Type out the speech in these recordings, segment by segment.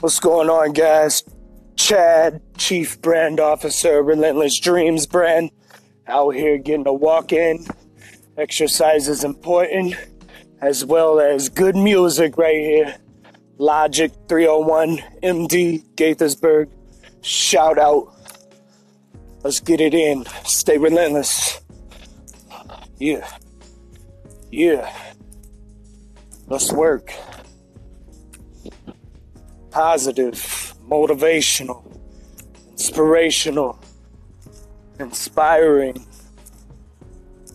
What's going on, guys? Chad, Chief Brand Officer, Relentless Dreams brand, out here getting a walk in. Exercise is important, as well as good music right here. Logic 301 MD Gaithersburg. Shout out. Let's get it in. Stay relentless. Yeah. Yeah. Let's work. Positive, motivational, inspirational, inspiring.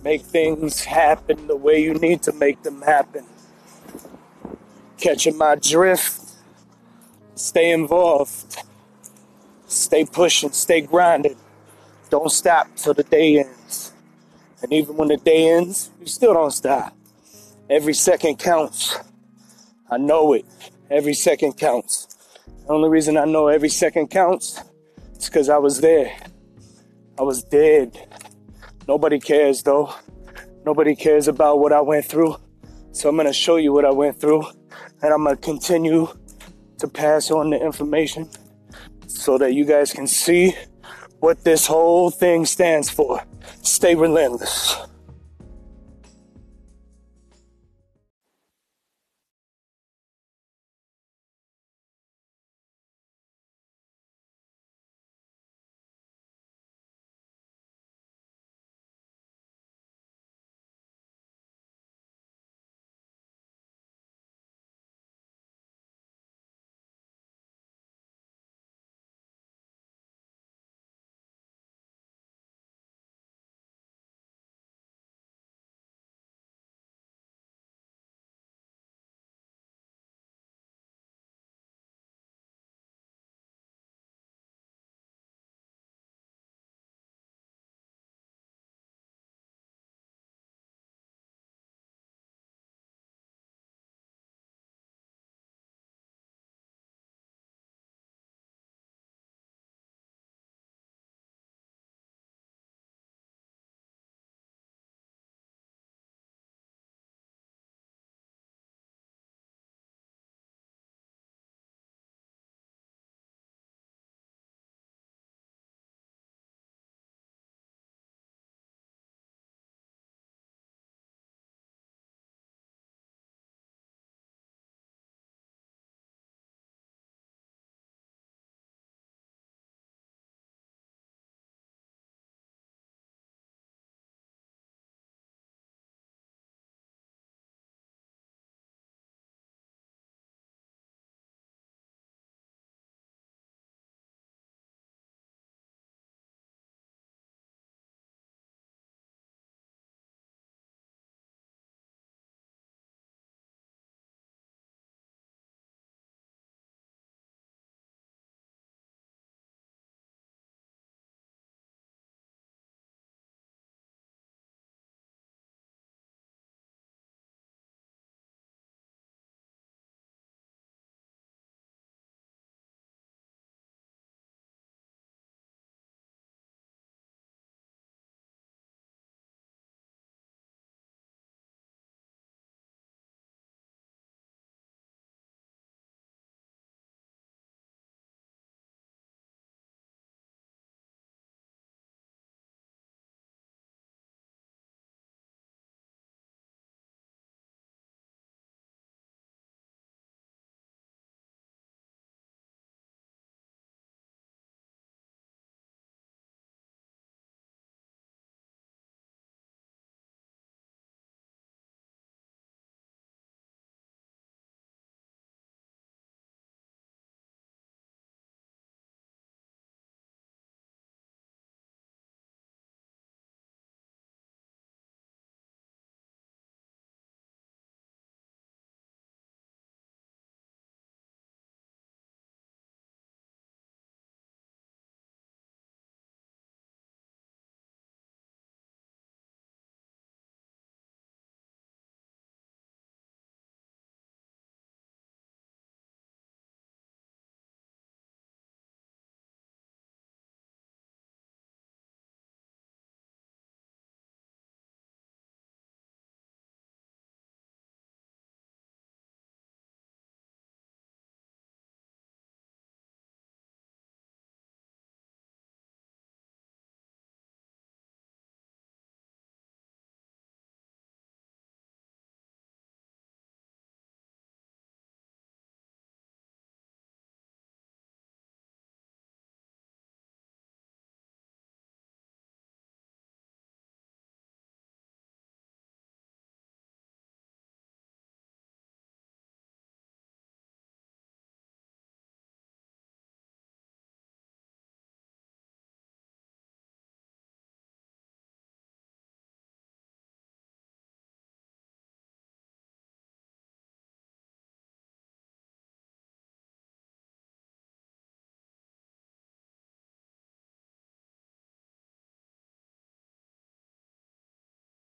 Make things happen the way you need to make them happen. Catching my drift. Stay involved. Stay pushing, stay grinding. Don't stop till the day ends. And even when the day ends, you still don't stop. Every second counts. I know it. Every second counts. The only reason I know every second counts is because I was there. I was dead. Nobody cares though. Nobody cares about what I went through. So I'm going to show you what I went through. And I'm going to continue to pass on the information so that you guys can see what this whole thing stands for. Stay relentless.